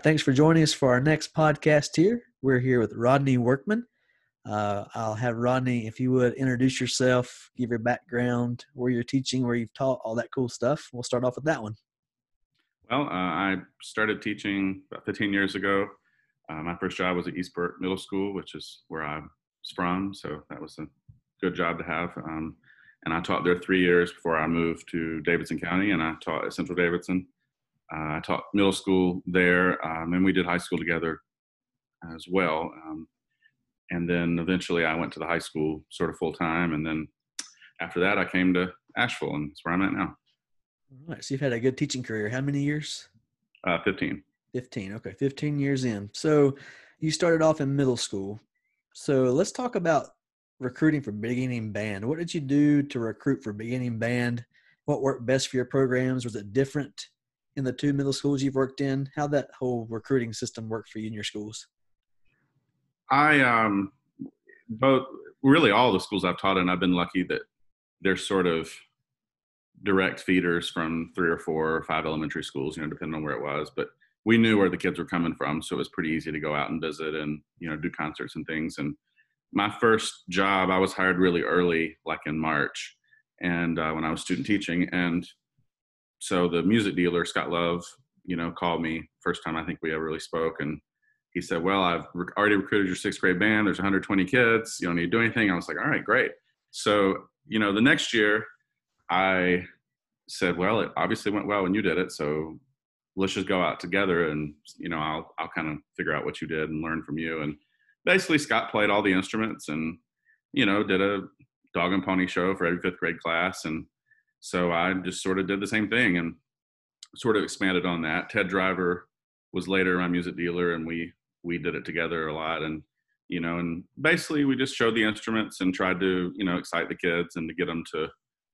Right. Thanks for joining us for our next podcast here. We're here with Rodney Workman. Uh, I'll have Rodney, if you would introduce yourself, give your background, where you're teaching, where you've taught, all that cool stuff. We'll start off with that one. Well, uh, I started teaching about 15 years ago. Uh, my first job was at East Burke Middle School, which is where I was from. So that was a good job to have. Um, and I taught there three years before I moved to Davidson County, and I taught at Central Davidson. Uh, I taught middle school there, um, and we did high school together as well. Um, and then eventually I went to the high school sort of full time, and then after that I came to Asheville, and that's where I'm at now. All right. So you've had a good teaching career. How many years? Uh, 15. 15. Okay. 15 years in. So you started off in middle school. So let's talk about recruiting for beginning band. What did you do to recruit for beginning band? What worked best for your programs? Was it different in the two middle schools you've worked in? How that whole recruiting system worked for you in your schools? I um both really all the schools I've taught in, I've been lucky that they're sort of direct feeders from three or four or five elementary schools, you know, depending on where it was. But we knew where the kids were coming from, so it was pretty easy to go out and visit and you know do concerts and things. And my first job, I was hired really early, like in March, and uh, when I was student teaching, and so the music dealer Scott Love, you know, called me first time I think we ever really spoke, and he said, "Well, I've rec- already recruited your sixth grade band. There's 120 kids. You don't need to do anything." I was like, "All right, great." So you know, the next year, I said, "Well, it obviously went well when you did it, so let's just go out together, and you know, I'll I'll kind of figure out what you did and learn from you." And basically, Scott played all the instruments and you know did a dog and pony show for every fifth grade class, and so I just sort of did the same thing and sort of expanded on that. Ted Driver was later my music dealer, and we we did it together a lot and you know and basically we just showed the instruments and tried to you know excite the kids and to get them to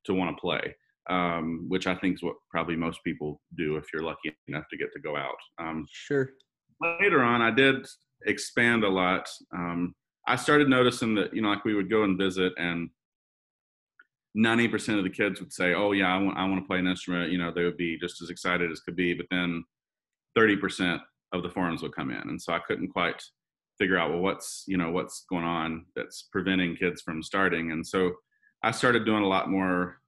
to want to play um, which i think is what probably most people do if you're lucky enough to get to go out um, Sure. later on i did expand a lot um, i started noticing that you know like we would go and visit and 90% of the kids would say oh yeah i want, I want to play an instrument you know they would be just as excited as could be but then 30% of the forums would come in and so i couldn't quite figure out well what's you know what's going on that's preventing kids from starting and so i started doing a lot more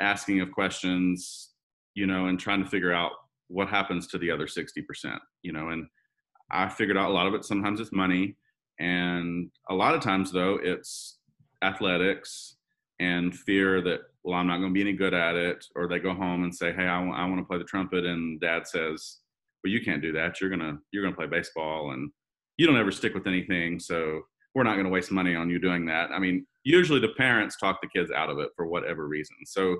asking of questions you know and trying to figure out what happens to the other 60% you know and i figured out a lot of it sometimes it's money and a lot of times though it's athletics and fear that well i'm not going to be any good at it or they go home and say hey i want, I want to play the trumpet and dad says well you can't do that. You're gonna you're gonna play baseball and you don't ever stick with anything so we're not going to waste money on you doing that. I mean usually the parents talk the kids out of it for whatever reason. So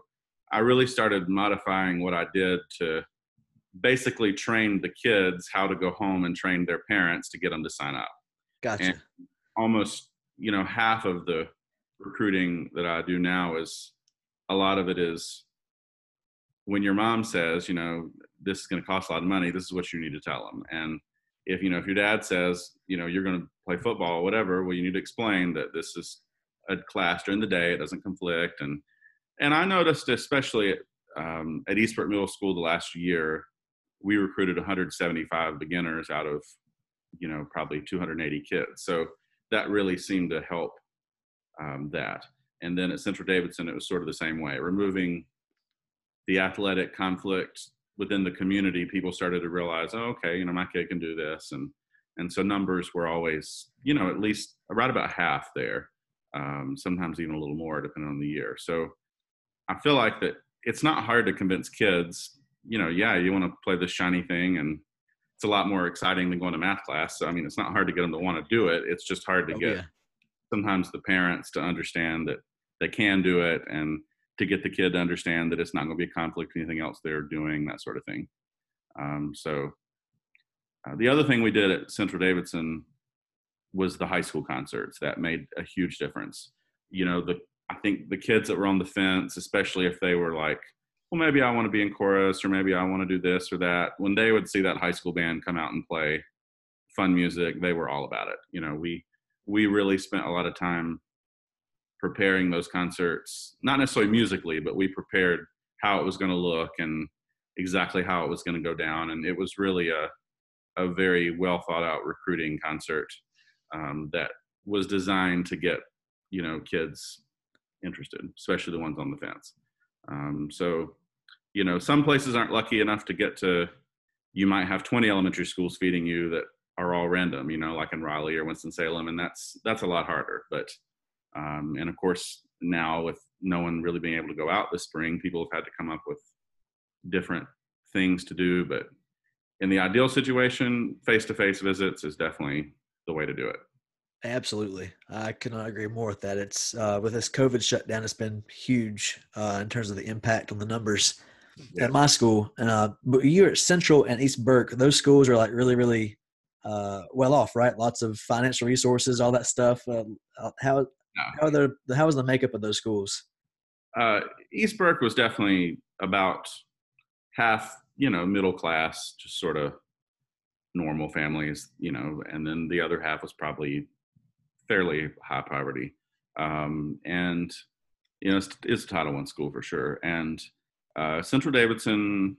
i really started modifying what i did to basically train the kids how to go home and train their parents to get them to sign up. Gotcha. and almost you know half of the recruiting that i do now is a lot of it is when your mom says you know this is going to cost a lot of money. This is what you need to tell them and if you know if your dad says you know you're going to play football or whatever well you need to explain that this is a class during the day. It doesn't conflict. And and i noticed especially at, um, at east burke middle school the last year we recruited 175 beginners out of you know probably 280 kids. So that really seemed to help um, that. And then at central davidson it was sort of the same way removing the athletic conflict within the community people started to realize oh, okay you know my kid can do this. And and so numbers were always you know at least right about half there um, sometimes even a little more depending on the year. So i feel like that it's not hard to convince kids you know yeah you want to play this shiny thing and it's a lot more exciting than going to math class. So i mean it's not hard to get them to want to do it. It's just hard to Oh, get yeah. Sometimes the parents to understand that they can do it and to get the kid to understand that it's not going to be a conflict with anything else they're doing, that sort of thing. Um, so uh, the other thing we did at Central Davidson was the high school concerts. That made a huge difference. You know, the I think the kids that were on the fence, especially if they were like, well, maybe I want to be in chorus or maybe I want to do this or that, when they would see that high school band come out and play fun music, they were all about it. You know, we we really spent a lot of time preparing those concerts, not necessarily musically, but we prepared how it was going to look and exactly how it was going to go down. And it was really a, a very well thought out recruiting concert um, that was designed to get you know kids interested, especially the ones on the fence. Um, so, you know, some places aren't lucky enough to get to. You might have 20 elementary schools feeding you that are all random, you know, like in Raleigh or Winston Salem, and that's that's a lot harder. But um, and of course now with no one really being able to go out this spring, people have had to come up with different things to do. But in the ideal situation, face-to-face visits is definitely the way to do it. Absolutely, I cannot agree more with that. It's uh, with this COVID shutdown, it's been huge uh, in terms of the impact on the numbers yeah. at my school. Uh, but you're at Central and East Burke; those schools are like really, really uh, well off, right? Lots of financial resources, all that stuff. Uh, uh how no. how the how was the makeup of those schools? Uh, East Burke was definitely about half, you know, middle class, just sort of normal families, you know, and then the other half was probably fairly high poverty. Um, and you know, it's, it's a Title One school for sure. And uh, Central Davidson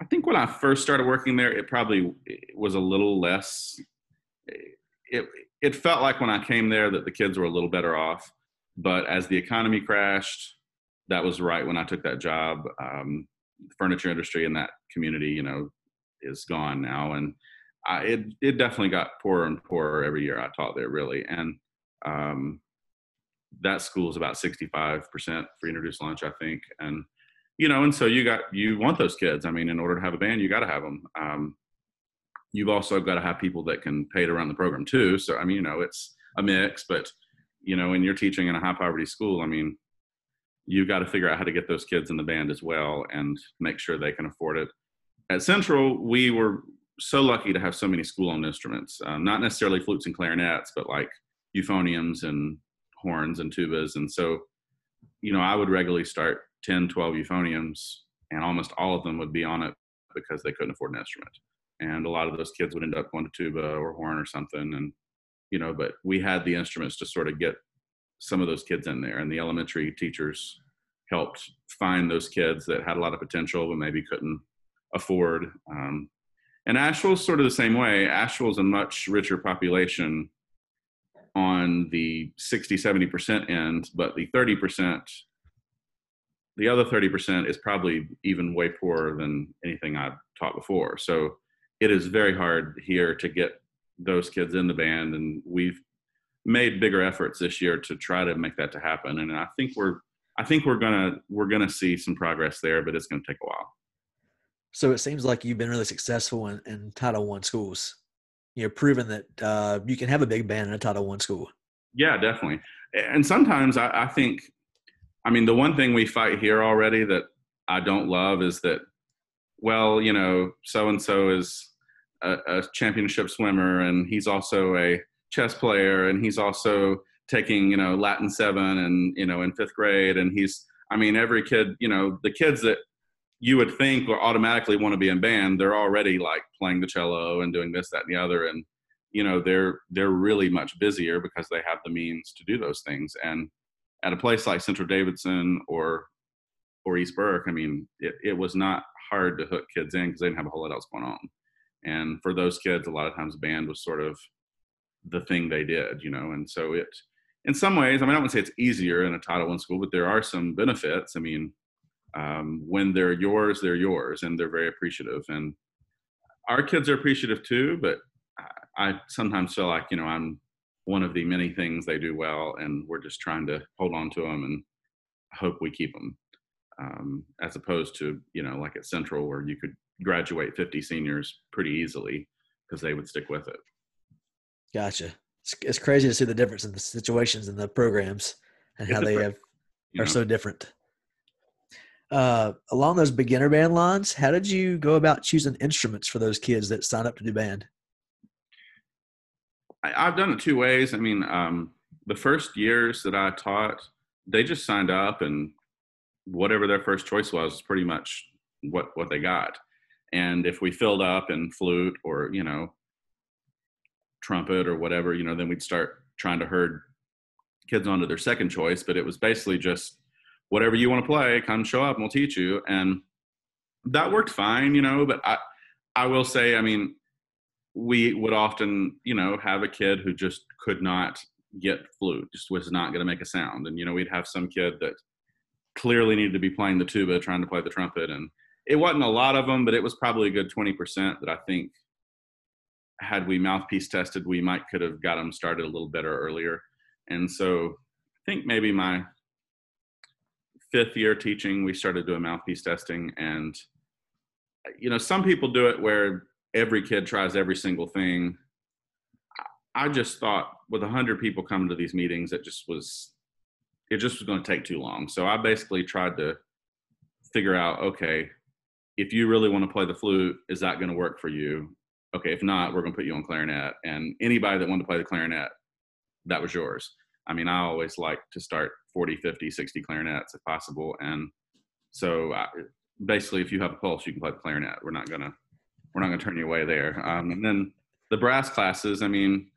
I think when I first started working there, it probably was a little less. It it felt like when I came there that the kids were a little better off, but as the economy crashed, that was right when I took that job. Um, the furniture industry in that community, you know, is gone now, and I, it it definitely got poorer and poorer every year I taught there, really, and um, that school is about 65% free introduced lunch, I think, and you know, and so you got you want those kids. I mean, in order to have a band, you got to have them. Um, you've also got to have people that can pay to run the program too. So I mean, you know, it's a mix. But you know, when you're teaching in a high poverty school, I mean, you've got to figure out how to get those kids in the band as well and make sure they can afford it. At Central, we were so lucky to have so many school-owned instruments, um, not necessarily flutes and clarinets, but like euphoniums and horns and tubas. And so, you know, I would regularly start 10, 12 euphoniums, and almost all of them would be on it because they couldn't afford an instrument. And a lot of those kids would end up going to tuba or horn or something. And, you know, but we had the instruments to sort of get some of those kids in there. And the elementary teachers helped find those kids that had a lot of potential but maybe couldn't afford. Um, and Asheville's sort of the same way. Asheville's a much richer population on the 60, 70% end, but the 30% the other 30% is probably even way poorer than anything I've taught before. So it is very hard here to get those kids in the band. And we've made bigger efforts this year to try to make that to happen. And I think we're, I think we're gonna we're gonna see some progress there, but it's gonna take a while. So it seems like you've been really successful in, in Title One schools. You're proving that uh, you can have a big band in a Title One school. Yeah, definitely. And sometimes I, I think I mean, the one thing we fight here already that I don't love is that, well, you know, so and so is a, a, championship swimmer and he's also a chess player and he's also taking, you know, Latin seven and, you know, in fifth grade. And he's, I mean, every kid, you know, the kids that you would think will automatically want to be in band, they're already like playing the cello and doing this, that, and the other. And, you know, they're, they're really much busier because they have the means to do those things. And, at a place like Central Davidson or or East Burke, I mean, it, it was not hard to hook kids in because they didn't have a whole lot else going on. And for those kids, a lot of times band was sort of the thing they did, you know. And so it, in some ways, I mean, I wouldn't say it's easier in a Title One school, but there are some benefits. I mean, um, when they're yours, they're yours, and they're very appreciative. And our kids are appreciative too, but I, I sometimes feel like you know I'm one of the many things they do well, and we're just trying to hold on to them and hope we keep them. Um, as opposed to you know like at Central where you could graduate 50 seniors pretty easily because they would stick with it. Gotcha. It's, it's, crazy to see the difference in the situations and the programs and it's how they have, are know. so different. Uh, along those beginner band lines, how did you go about choosing instruments for those kids that sign up to do band? I, have done it two ways. I mean, um, the first years that I taught, they just signed up and whatever their first choice was, pretty much what what they got. And if we filled up in flute or you know trumpet or whatever, you know, then we'd start trying to herd kids onto their second choice. But it was basically just whatever you want to play, come show up and we'll teach you. And that worked fine, you know. But I I will say, I mean, we would often, you know, have a kid who just could not get flute, just was not going to make a sound. And, you know, we'd have some kid that clearly needed to be playing the tuba, trying to play the trumpet. And it wasn't a lot of them, but it was probably a good 20% that I think had we mouthpiece tested, we might could have got them started a little better earlier. And so I think maybe my fifth year teaching, we started doing mouthpiece testing. And, you know, some people do it where every kid tries every single thing. I just thought with a hundred people coming to these meetings, it just was, it just was going to take too long. So I basically tried to figure out, okay, if you really want to play the flute, is that going to work for you? Okay, if not, we're going to put you on clarinet. And anybody that wanted to play the clarinet, that was yours. I mean, I always like to start 40, 50, 60 clarinets if possible. And so I, basically, if you have a pulse, you can play the clarinet. We're not going to we're not going to turn you away there. Um, and then the brass classes, I mean,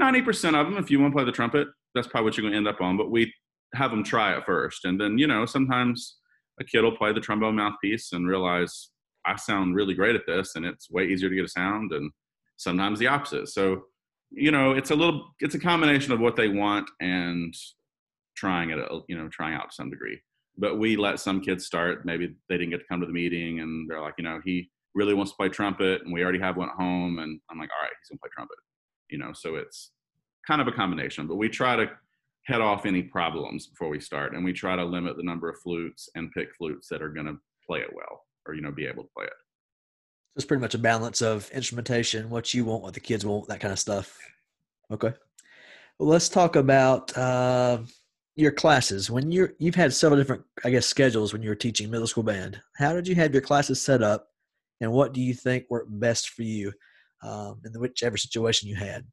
90% of them, if you want to play the trumpet, that's probably what you're going to end up on. But we have them try it first. And then, you know, sometimes a kid will play the trombone mouthpiece and realize I sound really great at this and it's way easier to get a sound. And sometimes the opposite. So, you know, it's a little, it's a combination of what they want and trying it, you know, trying out to some degree. But we let some kids start. Maybe they didn't get to come to the meeting and they're like, you know, he, really wants to play trumpet and we already have one at home and i'm like all right he's to play trumpet you know so it's kind of a combination but we try to head off any problems before we start and we try to limit the number of flutes and pick flutes that are to play it well or you know be able to play it. So it's pretty much a balance of instrumentation what you want what the kids want that kind of stuff. Okay. Well let's talk about uh, your classes. When you're you've had several different i guess schedules when you were teaching middle school band. How did you have your classes set up and what do you think worked best for you um, in whichever situation you had?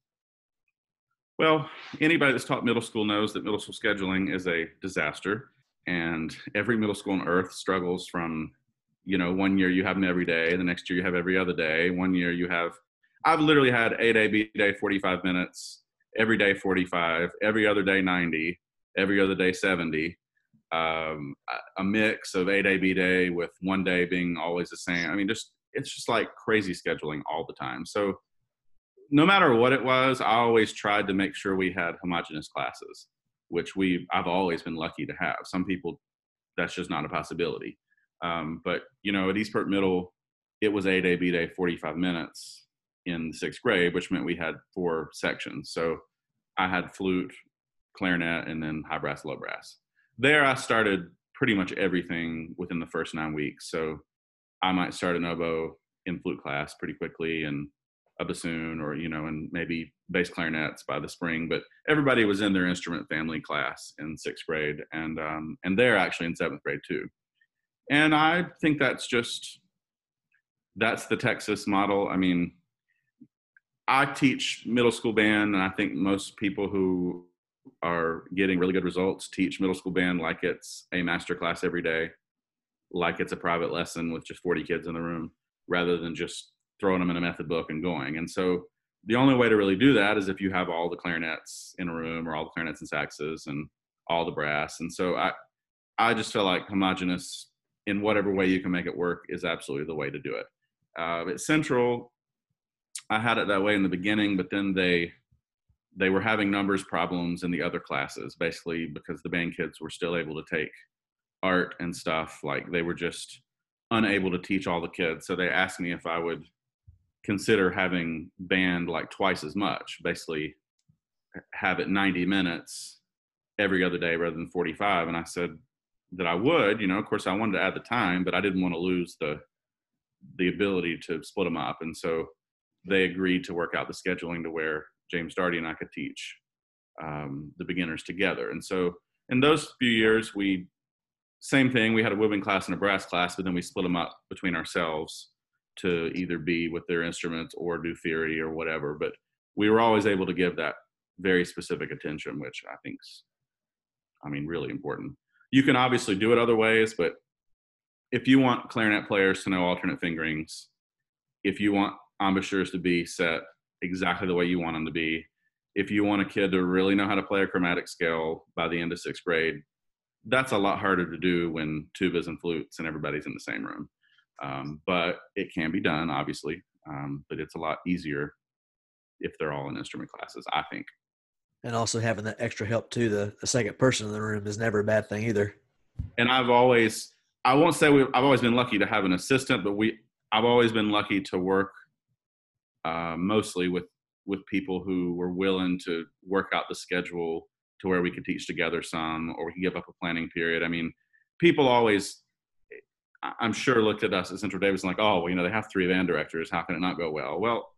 Well, anybody that's taught middle school knows that middle school scheduling is a disaster, and every middle school on earth struggles from, you know, one year you have them every day, the next year you have every other day, one year you have. I've literally had A day, B day, 45 minutes, every day 45, every other day 90, every other day 70, um, a mix of A day, B day with one day being always the same. I mean, just it's just like crazy scheduling all the time. So no matter what it was, I always tried to make sure we had homogenous classes, which we I've always been lucky to have. Some people that's just not a possibility. Um, but you know, at East Burke Middle, it was A day, B day, 45 minutes in sixth grade, which meant we had four sections. So I had flute, clarinet, and then high brass, low brass. There, I started pretty much everything within the first nine weeks. So I might start an oboe in flute class pretty quickly and a bassoon or you know and maybe bass clarinets by the spring but everybody was in their instrument family class in sixth grade and um, and they're actually in seventh grade too. And i think that's just that's the texas model. I mean i teach middle school band and i think most people who are getting really good results teach middle school band like it's a master class every day like it's a private lesson with just 40 kids in the room rather than just throwing them in a method book and going. And so the only way to really do that is if you have all the clarinets in a room or all the clarinets and saxes and all the brass. And so I, I just feel like homogenous in whatever way you can make it work is absolutely the way to do it. Uh, at Central, I had it that way in the beginning, but then they they were having numbers problems in the other classes, basically because the band kids were still able to take art and stuff like they were just unable to teach all the kids. So they asked me if i would consider having band like twice as much basically have it 90 minutes every other day rather than 45 and i said that i would you know of course i wanted to add the time but i didn't want to lose the the ability to split them up. And so they agreed to work out the scheduling to where james darty and i could teach um, the beginners together. And so in those few years we same thing. We had a woodwind class and a brass class, but then we split them up between ourselves to either be with their instruments or do theory or whatever. But we were always able to give that very specific attention, which I think's, I mean, really important. You can obviously do it other ways, but if you want clarinet players to know alternate fingerings, if you want embouchures to be set exactly the way you want them to be, if you want a kid to really know how to play a chromatic scale by the end of sixth grade, that's a lot harder to do when tubas and flutes and everybody's in the same room. Um, but it can be done, obviously. um, but it's a lot easier if they're all in instrument classes. I think. And also having that extra help too, the, the second person in the room is never a bad thing either. And I've always, I won't say we, I've always been lucky to have an assistant, but we, I've always been lucky to work uh, mostly with with people who were willing to work out the schedule to where we could teach together some, or we could give up a planning period. I mean, people always, I'm sure, looked at us at Central Davidson like, oh, well, you know, they have three band directors. How can it not go well? Well,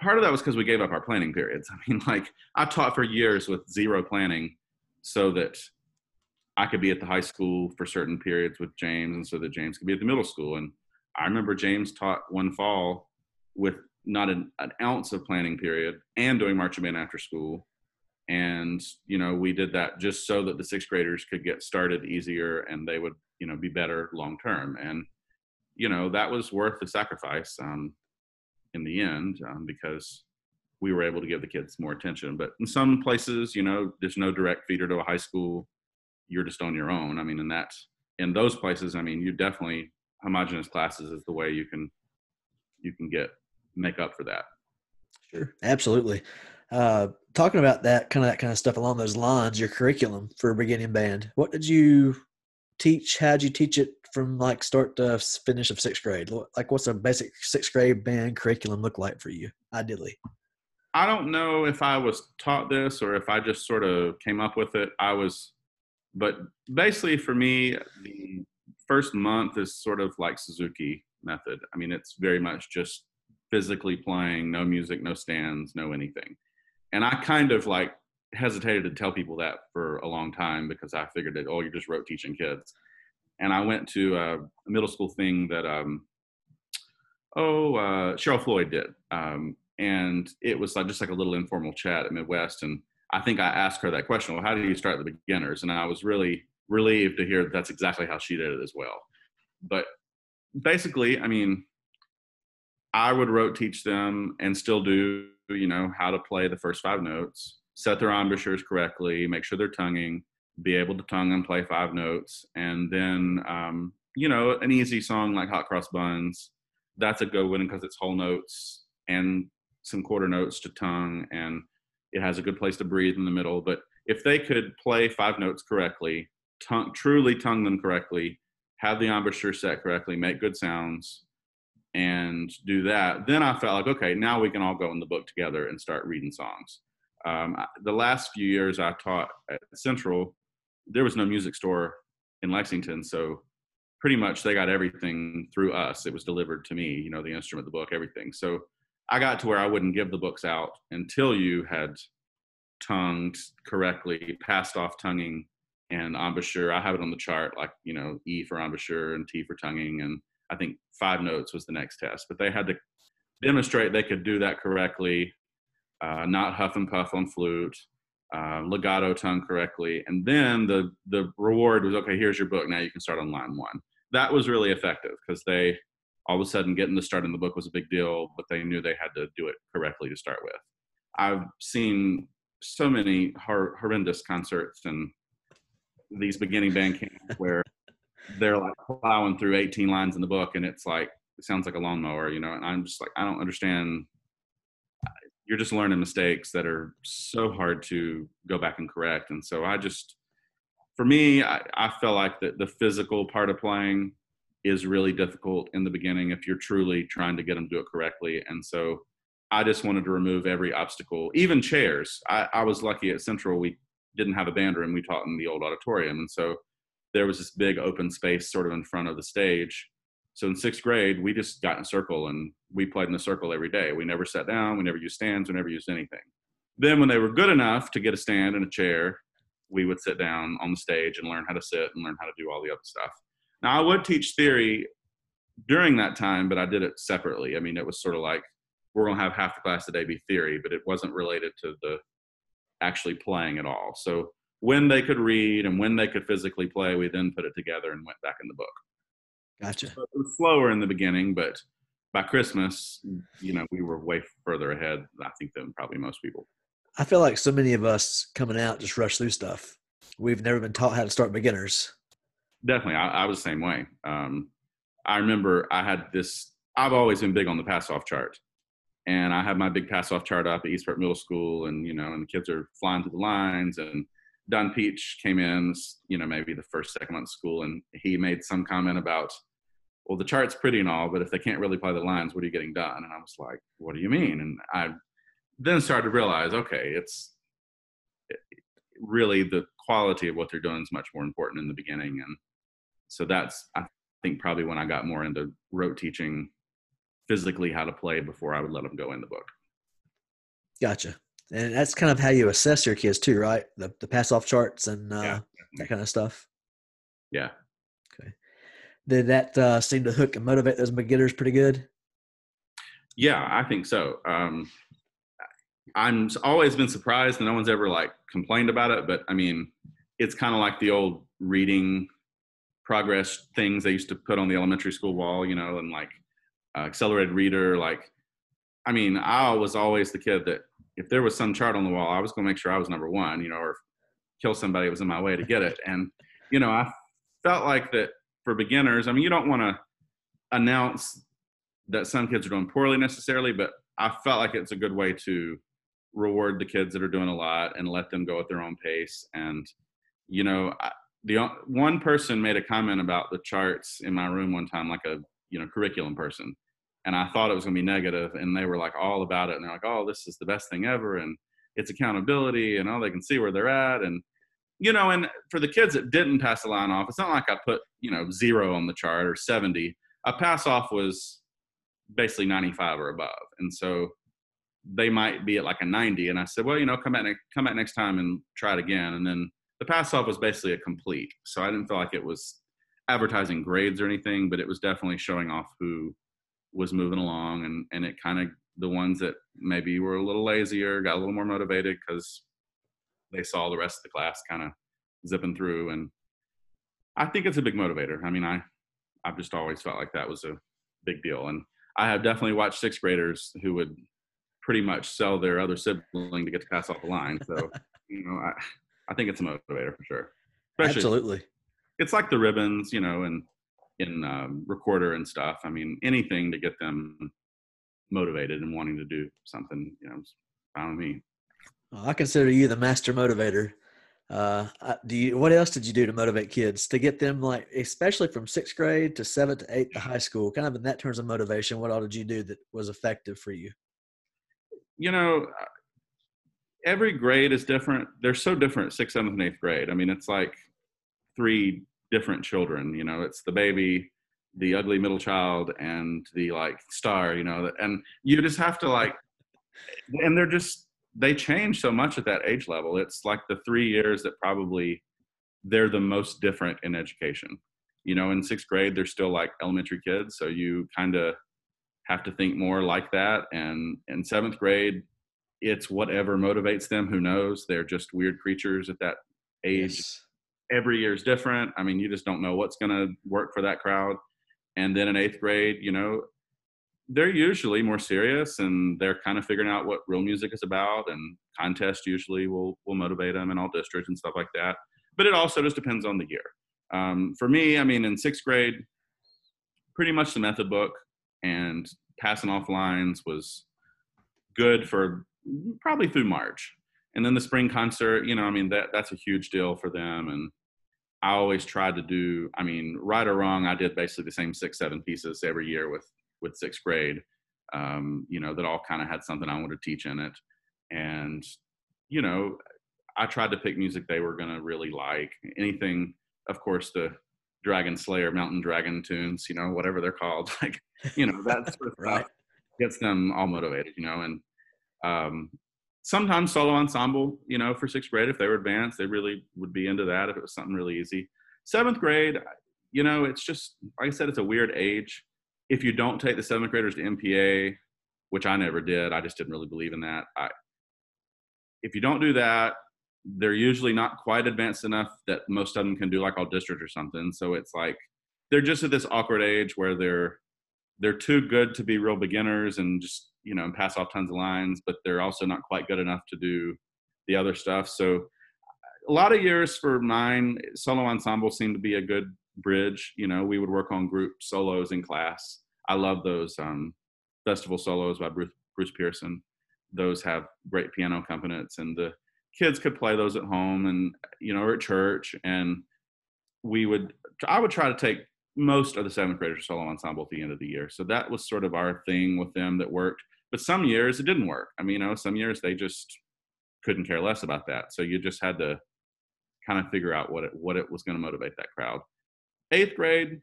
part of that was because we gave up our planning periods. I mean, like I taught for years with zero planning, so that I could be at the high school for certain periods with James, and so that James could be at the middle school. And I remember James taught one fall with not an, an ounce of planning period and doing marching band after school and you know we did that just so that the sixth graders could get started easier and they would you know be better long term. And you know that was worth the sacrifice um, in the end um, because we were able to give the kids more attention. But in some places you know there's no direct feeder to a high school. You're just on your own. I mean in that in those places i mean you definitely homogenous classes is the way you can you can get make up for that. Sure. Absolutely uh, talking about that kind of that kind of stuff along those lines, your curriculum for a beginning band. What did you teach? How did you teach it from like start to finish of sixth grade? Like, what's a basic sixth grade band curriculum look like for you, ideally? I don't know if I was taught this or if I just sort of came up with it. I was, but basically for me, the first month is sort of like Suzuki method. I mean, it's very much just physically playing, no music, no stands, no anything and I kind of like hesitated to tell people that for a long time because I figured that oh you're just rote teaching kids, and I went to a middle school thing that um oh uh, Cheryl Floyd did, um, and it was like just like a little informal chat at Midwest, and I think I asked her that question, well how do you start the beginners, and I was really relieved to hear that that's exactly how she did it as well, but basically I mean I would rote teach them and still do you know how to play the first five notes, set their embouchures correctly, make sure they're tonguing, be able to tongue and play five notes, and then um, you know an easy song like Hot Cross Buns. That's a good one because it's whole notes and some quarter notes to tongue, and it has a good place to breathe in the middle. But if they could play five notes correctly, tongue, truly tongue them correctly, have the embouchure set correctly, make good sounds, and do that, then I felt like, okay, now we can all go in the book together and start reading songs. Um, the last few years I taught at Central, there was no music store in Lexington, so pretty much they got everything through us. It was delivered to me, you know, the instrument, the book, everything. So I got to where I wouldn't give the books out until you had tongued correctly, passed off tonguing and embouchure. I have it on the chart, like, you know, E for embouchure and T for tonguing and I think five notes was the next test, but they had to demonstrate they could do that correctly, uh, not huff and puff on flute, uh, legato tongue correctly, and then the the reward was okay. Here's your book. Now you can start on line one. That was really effective because they all of a sudden getting the start in the book was a big deal, but they knew they had to do it correctly to start with. I've seen so many hor- horrendous concerts and these beginning band camps where they're like plowing through 18 lines in the book and it's like it sounds like a lawnmower you know and i'm just like i don't understand you're just learning mistakes that are so hard to go back and correct and so i just for me i, I feel like the, the physical part of playing is really difficult in the beginning if you're truly trying to get them to do it correctly and so i just wanted to remove every obstacle even chairs. I, I was lucky at central we didn't have a band room we taught in the old auditorium and so there was this big open space sort of in front of the stage. So in sixth grade, we just got in a circle and we played in the circle every day. We never sat down, we never used stands, we never used anything. Then when they were good enough to get a stand and a chair, we would sit down on the stage and learn how to sit and learn how to do all the other stuff. Now I would teach theory during that time, but I did it separately. I mean, it was sort of like we're going to have half the class today be theory, but it wasn't related to the actually playing at all. So when they could read and when they could physically play, we then put it together and went back in the book. Gotcha. So it was slower in the beginning, but by Christmas, you know, we were way further ahead, I think, than probably most people. I feel like so many of us coming out just rush through stuff. We've never been taught how to start beginners. Definitely. I, I was the same way. Um, I remember I had this I've always been big on the pass off chart. And I have my big pass off chart up at East Burke Middle School, and you know, and the kids are flying through the lines. And Don Peach came in, you know, maybe the first second month school, and he made some comment about, well, the chart's pretty and all, but if they can't really play the lines, what are you getting done? And I was like, what do you mean? And I then started to realize, okay, it's really the quality of what they're doing is much more important in the beginning. And so that's, I think, probably when I got more into rote teaching physically how to play before I would let them go in the book. Gotcha. And that's kind of how you assess your kids too, right? The, the pass off charts and uh, yeah, that kind of stuff. Yeah. Okay. Did that uh, seem to hook and motivate those beginners pretty good? Yeah, I think so. Um, I'm always been surprised, and no one's ever like complained about it. But I mean, it's kind of like the old reading progress things they used to put on the elementary school wall, you know, and like uh, accelerated reader. Like, I mean, I was always the kid that if there was some chart on the wall, I was going to make sure I was number one, you know, or kill somebody that was in my way to get it. And you know, I felt like that for beginners. I mean, you don't want to announce that some kids are doing poorly necessarily, but I felt like it's a good way to reward the kids that are doing a lot and let them go at their own pace. And you know, I, the one person made a comment about the charts in my room one time, like a you know curriculum person, and I thought it was going to be negative, and they were like all about it, and they're like, "Oh, this is the best thing ever," and it's accountability, and all oh, they can see where they're at, and you know, and for the kids that didn't pass the line off, it's not like I put you know zero on the chart or seventy. A pass off was basically 95 or above, and so they might be at like a 90 and i said well you know come back come back next time and try it again and then the pass off was basically a complete so i didn't feel like it was advertising grades or anything but it was definitely showing off who was moving along and and it kind of the ones that maybe were a little lazier got a little more motivated because they saw the rest of the class kind of zipping through and i think it's a big motivator i mean i i've just always felt like that was a big deal and i have definitely watched sixth graders who would pretty much sell their other sibling to get to pass off the line. So, you know, I, I think it's a motivator for sure. Especially, Absolutely. It's like the ribbons, you know, and in um, recorder and stuff. I mean, anything to get them motivated and wanting to do something, you know, fine with me. Well, I consider you the master motivator. Uh, do you? What else did you do to motivate kids to get them like, especially from sixth grade to seventh to eighth to high school? Kind of in that terms of motivation, what all did you do that was effective for you? you know, every grade is different. They're so different, sixth, seventh, and eighth grade. I mean, it's like three different children. You know, it's the baby, the ugly middle child, and the like star. You know, and you just have to like, and they're just they change so much at that age level. It's like the three years that probably they're the most different in education. You know, in sixth grade, they're still like elementary kids, so you kind of have to think more like that. And in seventh grade, it's whatever motivates them. Who knows? They're just weird creatures at that age. Yes. Every year is different. I mean, you just don't know what's going to work for that crowd. And then in eighth grade, you know, they're usually more serious and they're kind of figuring out what real music is about. And contests usually will will motivate them in all districts and stuff like that. But it also just depends on the year. Um, for me, I mean, in sixth grade, pretty much the method book and passing off lines was good for probably through March. And then the spring concert, you know, I mean that that's a huge deal for them. And I always tried to do, I mean, right or wrong, I did basically the same six, seven pieces every year with with sixth grade. Um, you know, that all kind of had something I wanted to teach in it. And, you know, I tried to pick music they were gonna really like. Anything, of course, the Dragon Slayer, Mountain Dragon tunes, you know, whatever they're called. Like, you know, that sort of right. stuff gets them all motivated, you know, and um, sometimes solo ensemble, you know, for sixth grade, if they were advanced, they really would be into that if it was something really easy. Seventh grade, you know, it's just, like I said, it's a weird age. If you don't take the seventh graders to MPA, which I never did, I just didn't really believe in that. I, if you don't do that, they're usually not quite advanced enough that most of them can do like all district or something. So it's like they're just at this awkward age where they're they're too good to be real beginners and just you know and pass off tons of lines, but they're also not quite good enough to do the other stuff. So a lot of years for mine, solo ensemble seemed to be a good bridge. You know, we would work on group solos in class. I love those um, festival solos by Bruce, Bruce Pearson. Those have great piano accompaniments, and the kids could play those at home and you know or at church. And we would, I would try to take most of the seventh graders solo ensemble at the end of the year. So that was sort of our thing with them that worked. But some years it didn't work. I mean, you know, some years they just couldn't care less about that. So you just had to kind of figure out what it what it was going to motivate that crowd. Eighth grade,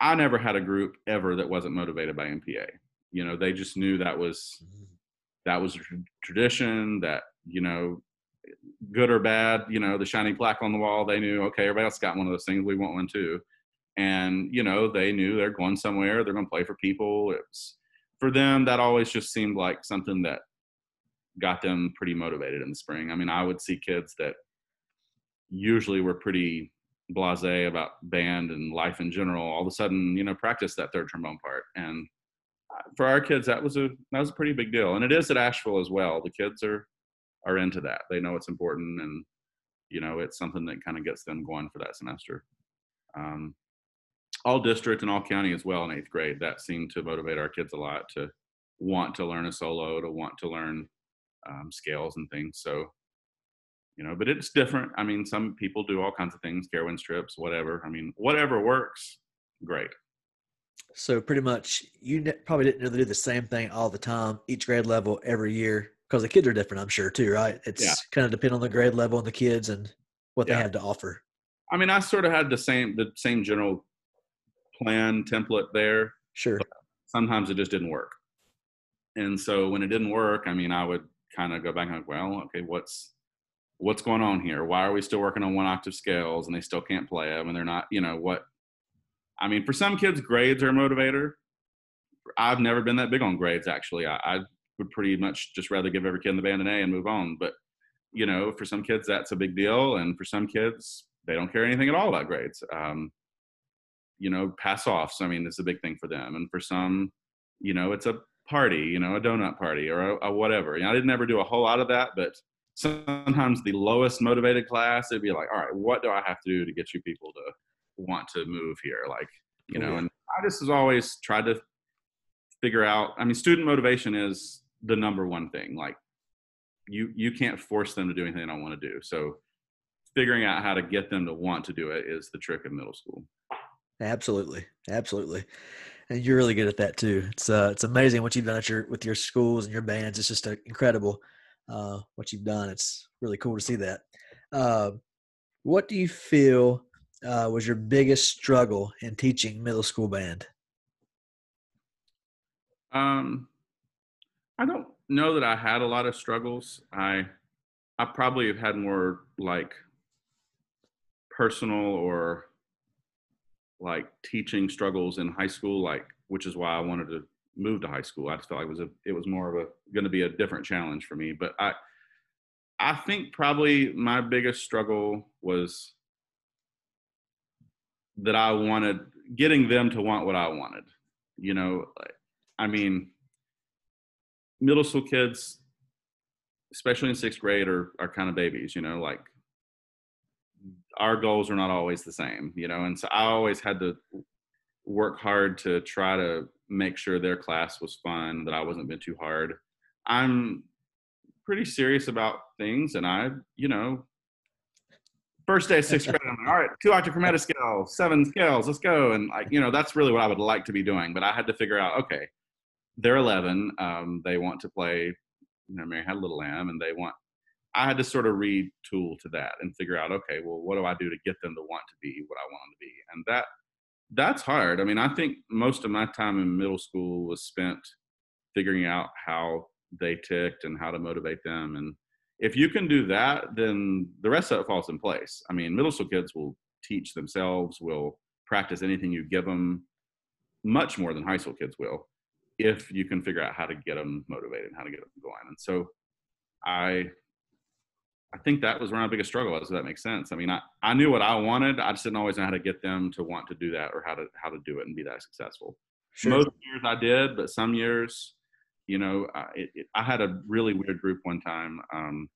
I never had a group ever that wasn't motivated by MPA. You know, they just knew that was mm-hmm. that was a tradition. That you know, good or bad, you know, the shiny plaque on the wall. They knew, okay, everybody else got one of those things. We want one too. And you know, they knew they're going somewhere. They're going to play for people. It's for them. That always just seemed like something that got them pretty motivated in the spring. I mean, I would see kids that usually were pretty blasé about band and life in general all of a sudden you know practice that third trombone part and uh, for our kids that was a that was a pretty big deal and it is at asheville as well the kids are are into that they know it's important and you know it's something that kind of gets them going for that semester um, all district and all county as well in eighth grade that seemed to motivate our kids a lot to want to learn a solo to want to learn um, scales and things. So you know but it's different. I mean some people do all kinds of things carowinds trips whatever. I mean whatever works great. So pretty much you probably didn't really do the same thing all the time each grade level every year because the kids are different i'm sure too right? It's yeah. kind of depend on the grade level and the kids and what yeah. they have to offer. I mean i sort of had the same the same general plan template there sure sometimes it just didn't work and so when it didn't work i mean i would kind of go back and like well okay what's what's going on here? Why are we still working on one octave scales and they still can't play them and they're not, you know, what? I mean, for some kids, grades are a motivator. I've never been that big on grades, actually. I, I would pretty much just rather give every kid in the band an A and move on. But, you know, for some kids, that's a big deal. And for some kids, they don't care anything at all about grades. Um, you know, pass offs, I mean, it's a big thing for them. And for some, you know, it's a party, you know, a donut party or a, a whatever. You know, I didn't ever do a whole lot of that, but sometimes the lowest motivated class, it'd be like, all right, what do I have to do to get you people to want to move here? Like, you know, and I just has always tried to figure out, I mean, student motivation is the number one thing. Like you, you can't force them to do anything they don't want to do. So figuring out how to get them to want to do it is the trick of middle school. Absolutely. Absolutely. And you're really good at that too. It's uh, it's amazing what you've done at your with your schools and your bands. It's just uh, incredible uh, what you've done. It's really cool to see that. Uh, what do you feel uh, was your biggest struggle in teaching middle school band? Um, I don't know that I had a lot of struggles. I I probably have had more like personal or like teaching struggles in high school, like which is why I wanted to move to high school. I just felt like it was a it was more of a going to be a different challenge for me. But I I think probably my biggest struggle was that I wanted getting them to want what I wanted. You know, I mean, middle school kids, especially in sixth grade, are are kind of babies. You know, like our goals are not always the same. You know, and so I always had to work hard to try to make sure their class was fun, that I wasn't being too hard. I'm pretty serious about things, and I, you know, first day of sixth grade, I'm like, all right, two octave chromatic scale, seven scales, let's go. And like, you know, that's really what I would like to be doing. But I had to figure out, okay, they're 11, um, they want to play, you know, Mary Had a Little Lamb, and they want. I had to sort of retool to that and figure out, okay, well, what do I do to get them to want to be what I want them to be? And that that's hard. I mean, I think most of my time in middle school was spent figuring out how they ticked and how to motivate them. And if you can do that, then the rest of it falls in place. I mean, middle school kids will teach themselves, will practice anything you give them much more than high school kids will if you can figure out how to get them motivated and how to get them going. And so I I think that was where my biggest struggle. was. Does that make sense? I mean, I, I knew what I wanted. I just didn't always know how to get them to want to do that or how to how to do it and be that successful. Sure. Most years I did, but some years, you know, I, it, it, I had a really weird group one time um,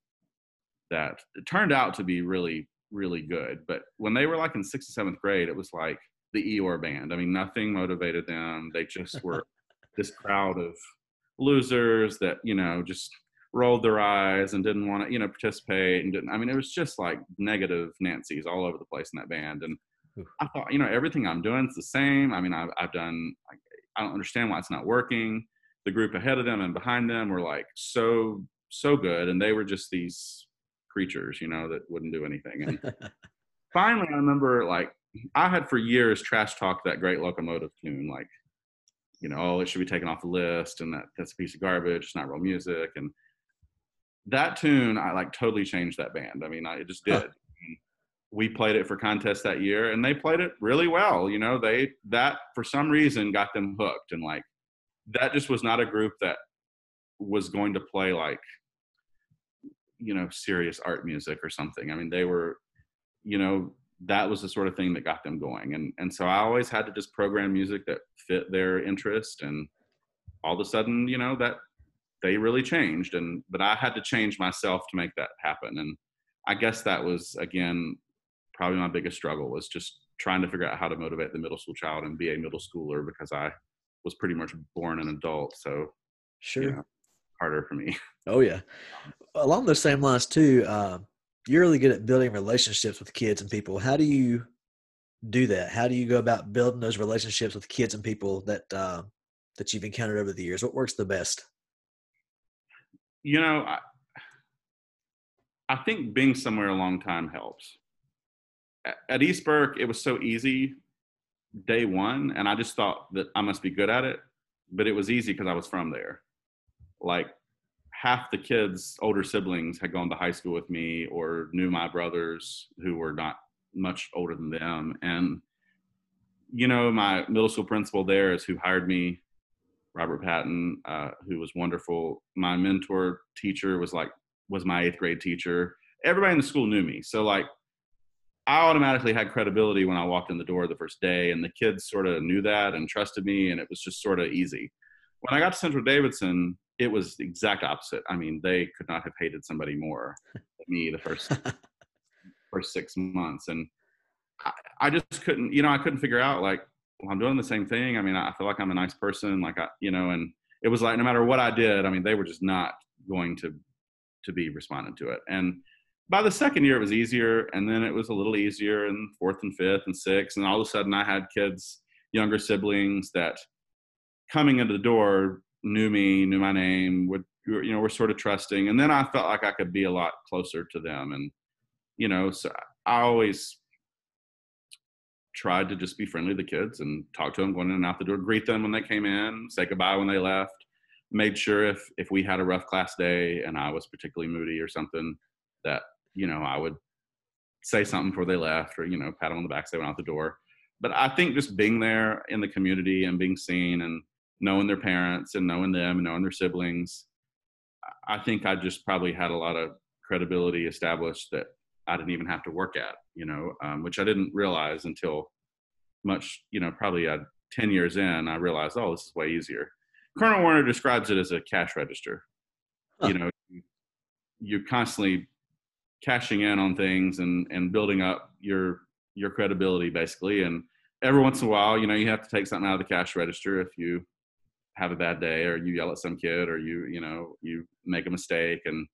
that it turned out to be really really good. But when they were like in sixth or seventh grade, it was like the Eeyore band. I mean, nothing motivated them. They just were this crowd of losers that you know just rolled their eyes and didn't want to you know participate and didn't i mean it was just like negative nancy's all over the place in that band. And i thought you know everything i'm doing is the same. I mean i've, I've done i don't understand why it's not working. The group ahead of them and behind them were like so so good. And they were just these creatures you know that wouldn't do anything. And finally i remember like i had for years trash talked that great locomotive tune like you know oh it should be taken off the list and that that's a piece of garbage. It's not real music. And that tune i like totally changed that band. I mean i just did. Huh. we played it for contests that year and they played it really well you know? They that for some reason got them hooked and like that just was not a group that was going to play like you know serious art music or something. I mean they were you know that was the sort of thing that got them going. And and so i always had to just program music that fit their interest and all of a sudden you know that they really changed and but i had to change myself to make that happen and i guess that was again probably my biggest struggle was just trying to figure out how to motivate the middle school child and be a middle schooler because i was pretty much born an adult so sure. you know, harder for me. Oh yeah. Along those same lines too uh, you're really good at building relationships with kids and people. How do you do that? How do you go about building those relationships with kids and people that uh, that you've encountered over the years? What works the best you know I, I think being somewhere a long time helps. At, at east burke it was so easy day one and i just thought that i must be good at it but it was easy because i was from there. Like half the kids older siblings had gone to high school with me or knew my brothers who were not much older than them and you know my middle school principal there is who hired me robert patton uh, who was wonderful my mentor teacher was like was my eighth grade teacher everybody in the school knew me so like I automatically had credibility when I walked in the door the first day, and the kids sort of knew that and trusted me, and it was just sort of easy. When I got to Central Davidson, it was the exact opposite. I mean, they could not have hated somebody more than me the first first six months, and I, I, just couldn't, you know, I couldn't figure out like, well, I'm doing the same thing. I mean, I feel like I'm a nice person, like I, you know, and it was like no matter what I did, I mean, they were just not going to to be responding to it, and by the second year it was easier and then it was a little easier in fourth and fifth and sixth and all of a sudden i had kids younger siblings that coming into the door knew me knew my name would you know were sort of trusting and then i felt like i could be a lot closer to them and you know so i always tried to just be friendly to the kids and talk to them going in and out the door. Greet them when they came in say goodbye when they left. Made sure if if we had a rough class day and i was particularly moody or something that you know, I would say something before they left or, you know, pat them on the back as they went out the door. But I think just being there in the community and being seen and knowing their parents and knowing them and knowing their siblings, I think I just probably had a lot of credibility established that I didn't even have to work at, you know, um, which I didn't realize until much, you know, probably uh, 10 years in, I realized, oh, this is way easier. Colonel Warner describes it as a cash register. Huh. You know, you're constantly cashing in on things and and building up your your credibility basically and every once in a while you know you have to take something out of the cash register if you have a bad day or you yell at some kid or you you know you make a mistake and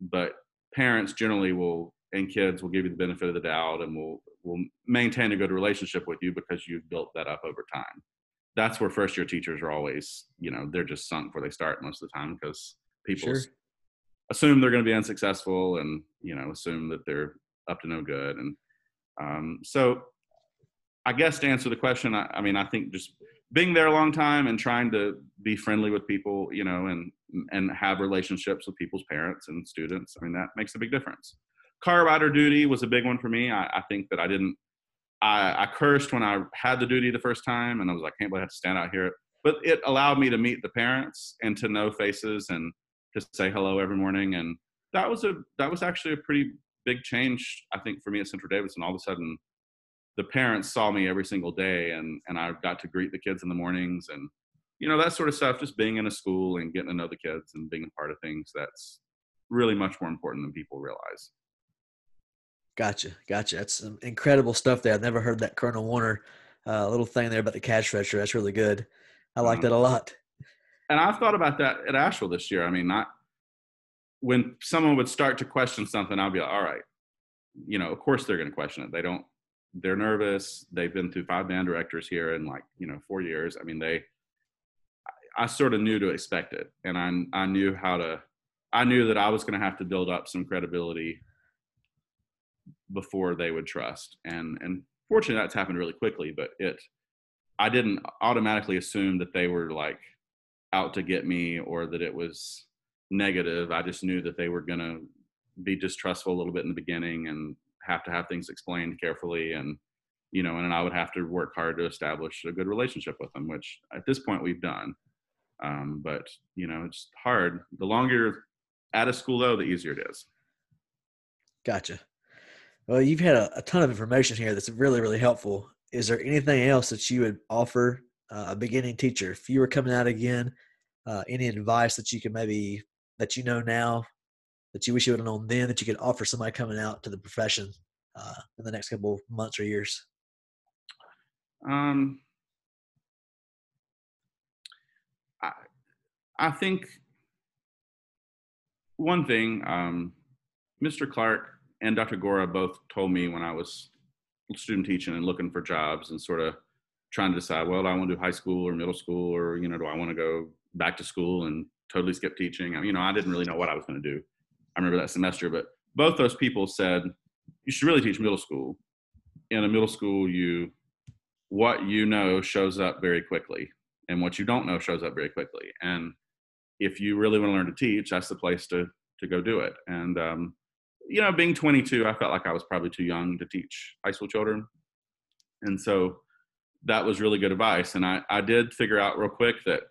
but parents generally will and kids will give you the benefit of the doubt and will will maintain a good relationship with you because you've built that up over time. That's where first year teachers are always you know they're just sunk where they start most of the time because people sure. assume they're going to be unsuccessful and you know assume that they're up to no good and um, so i guess to answer the question I, I, mean i think just being there a long time and trying to be friendly with people you know and and have relationships with people's parents and students i mean that makes a big difference car rider duty was a big one for me i, I think that i didn't I, I cursed when i had the duty the first time and i was like I can't believe i have to stand out here but it allowed me to meet the parents and to know faces and to say hello every morning. And that was a that was actually a pretty big change, I think, for me at Central Davidson. All of a sudden, the parents saw me every single day, and and I got to greet the kids in the mornings, and you know that sort of stuff. Just being in a school and getting to know the kids and being a part of things that's really much more important than people realize. Gotcha, gotcha. That's some incredible stuff there. I've never heard that Colonel Warner uh, little thing there about the cash register. That's really good. I like um, that a lot. and I've thought about that at Asheville this year. I mean, not when someone would start to question something, I'll be like, all right, you know, of course they're going to question it. They don't, they're nervous. They've been through five band directors here in like, you know, four years. I mean, they, I sort of knew to expect it. And I, I knew how to, I knew that I was going to have to build up some credibility before they would trust. And, and fortunately that's happened really quickly, but it, I didn't automatically assume that they were like out to get me or that it was negative. I just knew that they were to be distrustful a little bit in the beginning and have to have things explained carefully and you know and i would have to work hard to establish a good relationship with them which at this point we've done um, but you know it's hard the longer you're at a school though the easier it is gotcha well you've had a, a ton of information here that's really really helpful is there anything else that you would offer uh, a beginning teacher if you were coming out again uh, any advice that you could maybe that you know now that you wish you would have known then that you could offer somebody coming out to the profession uh, in the next couple months or years? Um, I, I think one thing, um, Mr. Clark and Dr. Gora both told me when I was student teaching and looking for jobs and sort of trying to decide, well, do I want to do high school or middle school or, you know, do I want to go back to school and totally skip teaching? I you know, I didn't really know what I was going to do. I remember that semester, but both those people said you should really teach middle school. In a middle school, you what you know shows up very quickly, and what you don't know shows up very quickly. And if you really want to learn to teach, that's the place to to go do it. And um, you know, being 22, I felt like I was probably too young to teach high school children, and so that was really good advice. And I I did figure out real quick that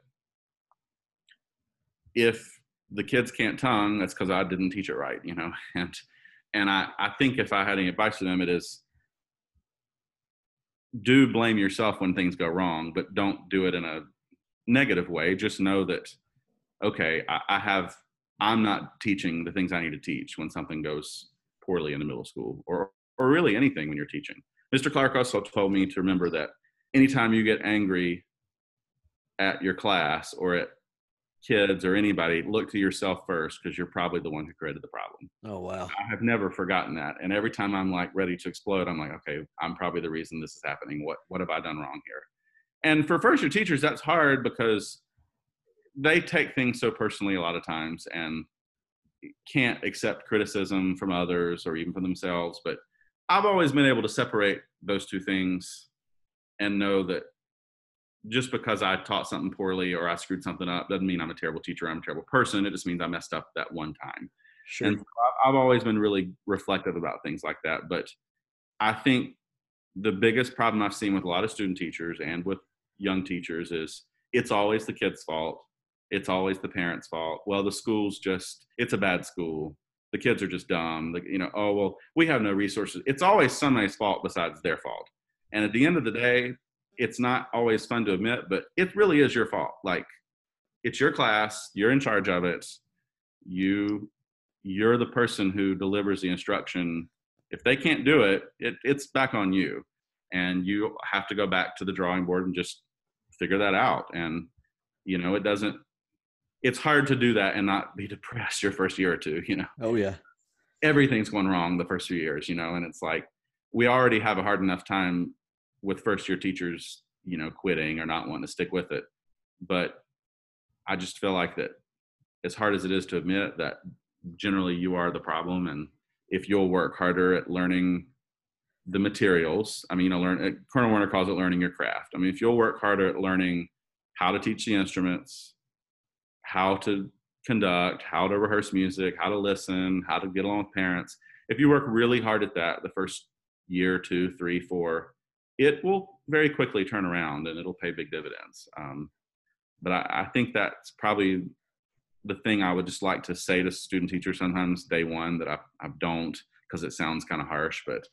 if the kids can't tongue, that's because I didn't teach it right, you know. And and I, I think if I had any advice for them, it is do blame yourself when things go wrong, but don't do it in a negative way. Just know that okay, I, I have I'm not teaching the things I need to teach when something goes poorly in the middle school or or really anything when you're teaching. Mr. Clark also told me to remember that anytime you get angry at your class or at kids or anybody, look to yourself first because you're probably the one who created the problem. Oh wow. I have never forgotten that. And every time I'm like ready to explode, I'm like, okay, I'm probably the reason this is happening. What what have I done wrong here? And for first year teachers, that's hard because they take things so personally a lot of times and can't accept criticism from others or even from themselves. But I've always been able to separate those two things and know that just because I taught something poorly or I screwed something up doesn't mean I'm a terrible teacher. I'm a terrible person. It just means I messed up that one time. Sure. And I've always been really reflective about things like that. But I think the biggest problem I've seen with a lot of student teachers and with young teachers is it's always the kid's fault. It's always the parents' fault. Well, the school's just, it's a bad school. The kids are just dumb. Like, you know, oh, well, we have no resources. It's always somebody's fault besides their fault. And at the end of the day, it's not always fun to admit, but it really is your fault. Like it's your class, you're in charge of it. You you're the person who delivers the instruction. If they can't do it, it it's back on you. And you have to go back to the drawing board and just figure that out. And you know, it doesn't it's hard to do that and not be depressed your first year or two, you know. Oh yeah. Everything's going wrong the first few years, you know, and it's like we already have a hard enough time with first year teachers, you know, quitting or not wanting to stick with it. But I just feel like that as hard as it is to admit that generally you are the problem and if you'll work harder at learning the materials i mean you know learn uh, colonel werner calls it learning your craft i mean if you'll work harder at learning how to teach the instruments how to conduct how to rehearse music how to listen how to get along with parents if you work really hard at that the first year two three four it will very quickly turn around and it'll pay big dividends. Um, but I, I, think that's probably the thing I would just like to say to student teachers sometimes day one that I, I don't because it sounds kind of harsh, but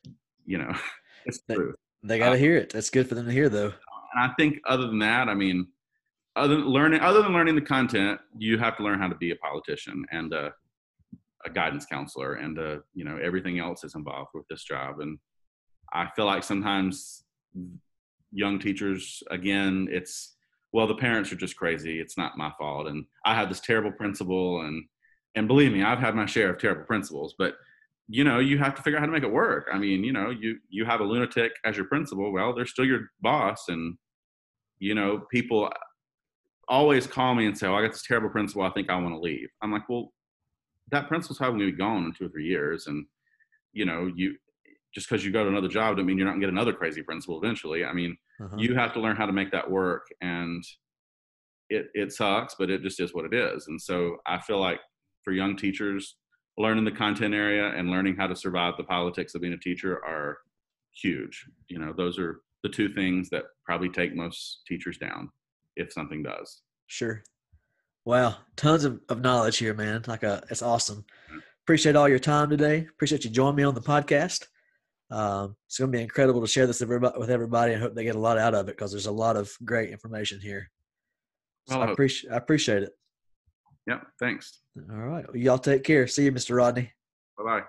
you know, it's they, true. They got to uh, hear it. That's good for them to hear though. And I think other than that, I mean, other than learning, other than learning the content, you have to learn how to be a politician and a, a guidance counselor and, uh, you know, everything else is involved with this job. And I feel like sometimes young teachers again it's well, the parents are just crazy. It's not my fault. And I had this terrible principal and, and believe me, I've had my share of terrible principals, but you know, you have to figure out how to make it work. I mean, you know, you, you have a lunatic as your principal. Well, they're still your boss. And, you know, people always call me and say, oh, I got this terrible principal. I think I want to leave. I'm like, well, that principal's probably going to be gone in two or three years. And, you know, you, just because you go to another job doesn't mean you're not going to get another crazy principal eventually. I mean, uh-huh. you have to learn how to make that work and it, it sucks, but it just is what it is. And so I feel like for young teachers, learning the content area and learning how to survive the politics of being a teacher are huge. You know, those are the two things that probably take most teachers down if something does. Sure. Wow. Tons of, of knowledge here, man. Like a, uh, it's awesome. Appreciate all your time today. Appreciate you joining me on the podcast. Um, it's going to be incredible to share this with everybody. I hope they get a lot out of it because there's a lot of great information here. So well, I, I appreciate I appreciate it. Yeah, Thanks. All right. Well, y'all take care. See you, Mr. Rodney. Bye bye.